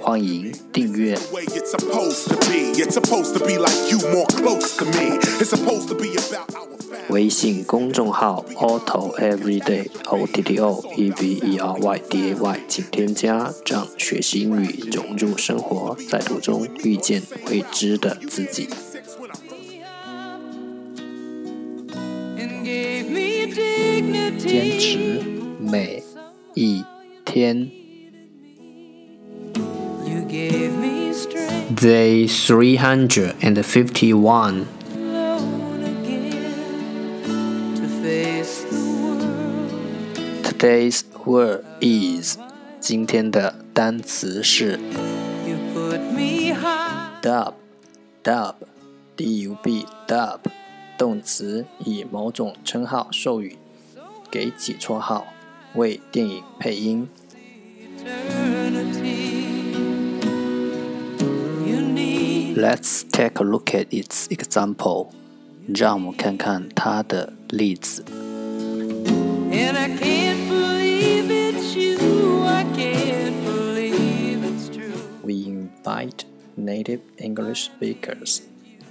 欢迎订阅。微信公众号 Otto Everyday O T T O E V E R Y D A Y，请添加，让学习英语融入生活，在途中遇见未知的自己。坚持每一天。Day three hundred and fifty-one. Today's word is 今天的单词是 dub dub d u b dub 动词以某种称号授予，给起绰号，为电影配音。 Let's take a look at its example. 让我们看看它的例子。We invite native English speakers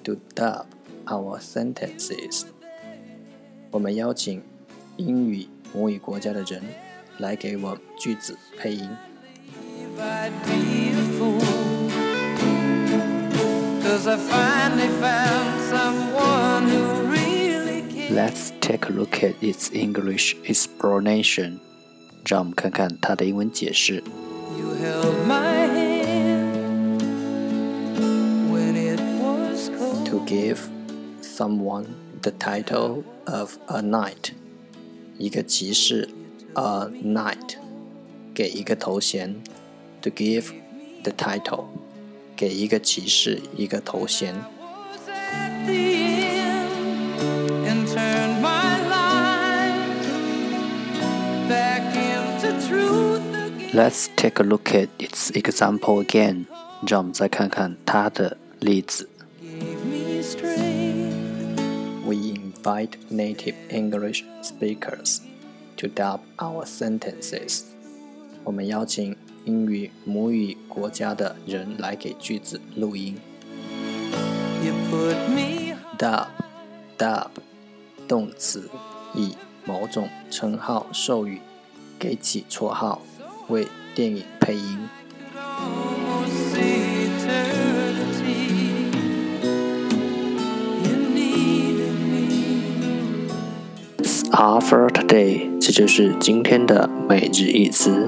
to dub our sentences. 我们邀请英语母语国家的人来给我们句子配音。 Let's take a look at its English explanation. 让我们看看它的英文解释。To give someone the title of a knight，一个骑士，a knight，给一个头衔。To give the title。 给一个骑士一个头衔。Let's take a look at its example again。让我们再看看它的例子。We invite native English speakers to dub our sentences。 我们邀请英语母语国家的人来给句子录音。Dub，dub，动词，以某种称号授予，给起绰号，为电影配音。All for today，这就是今天的每日一词。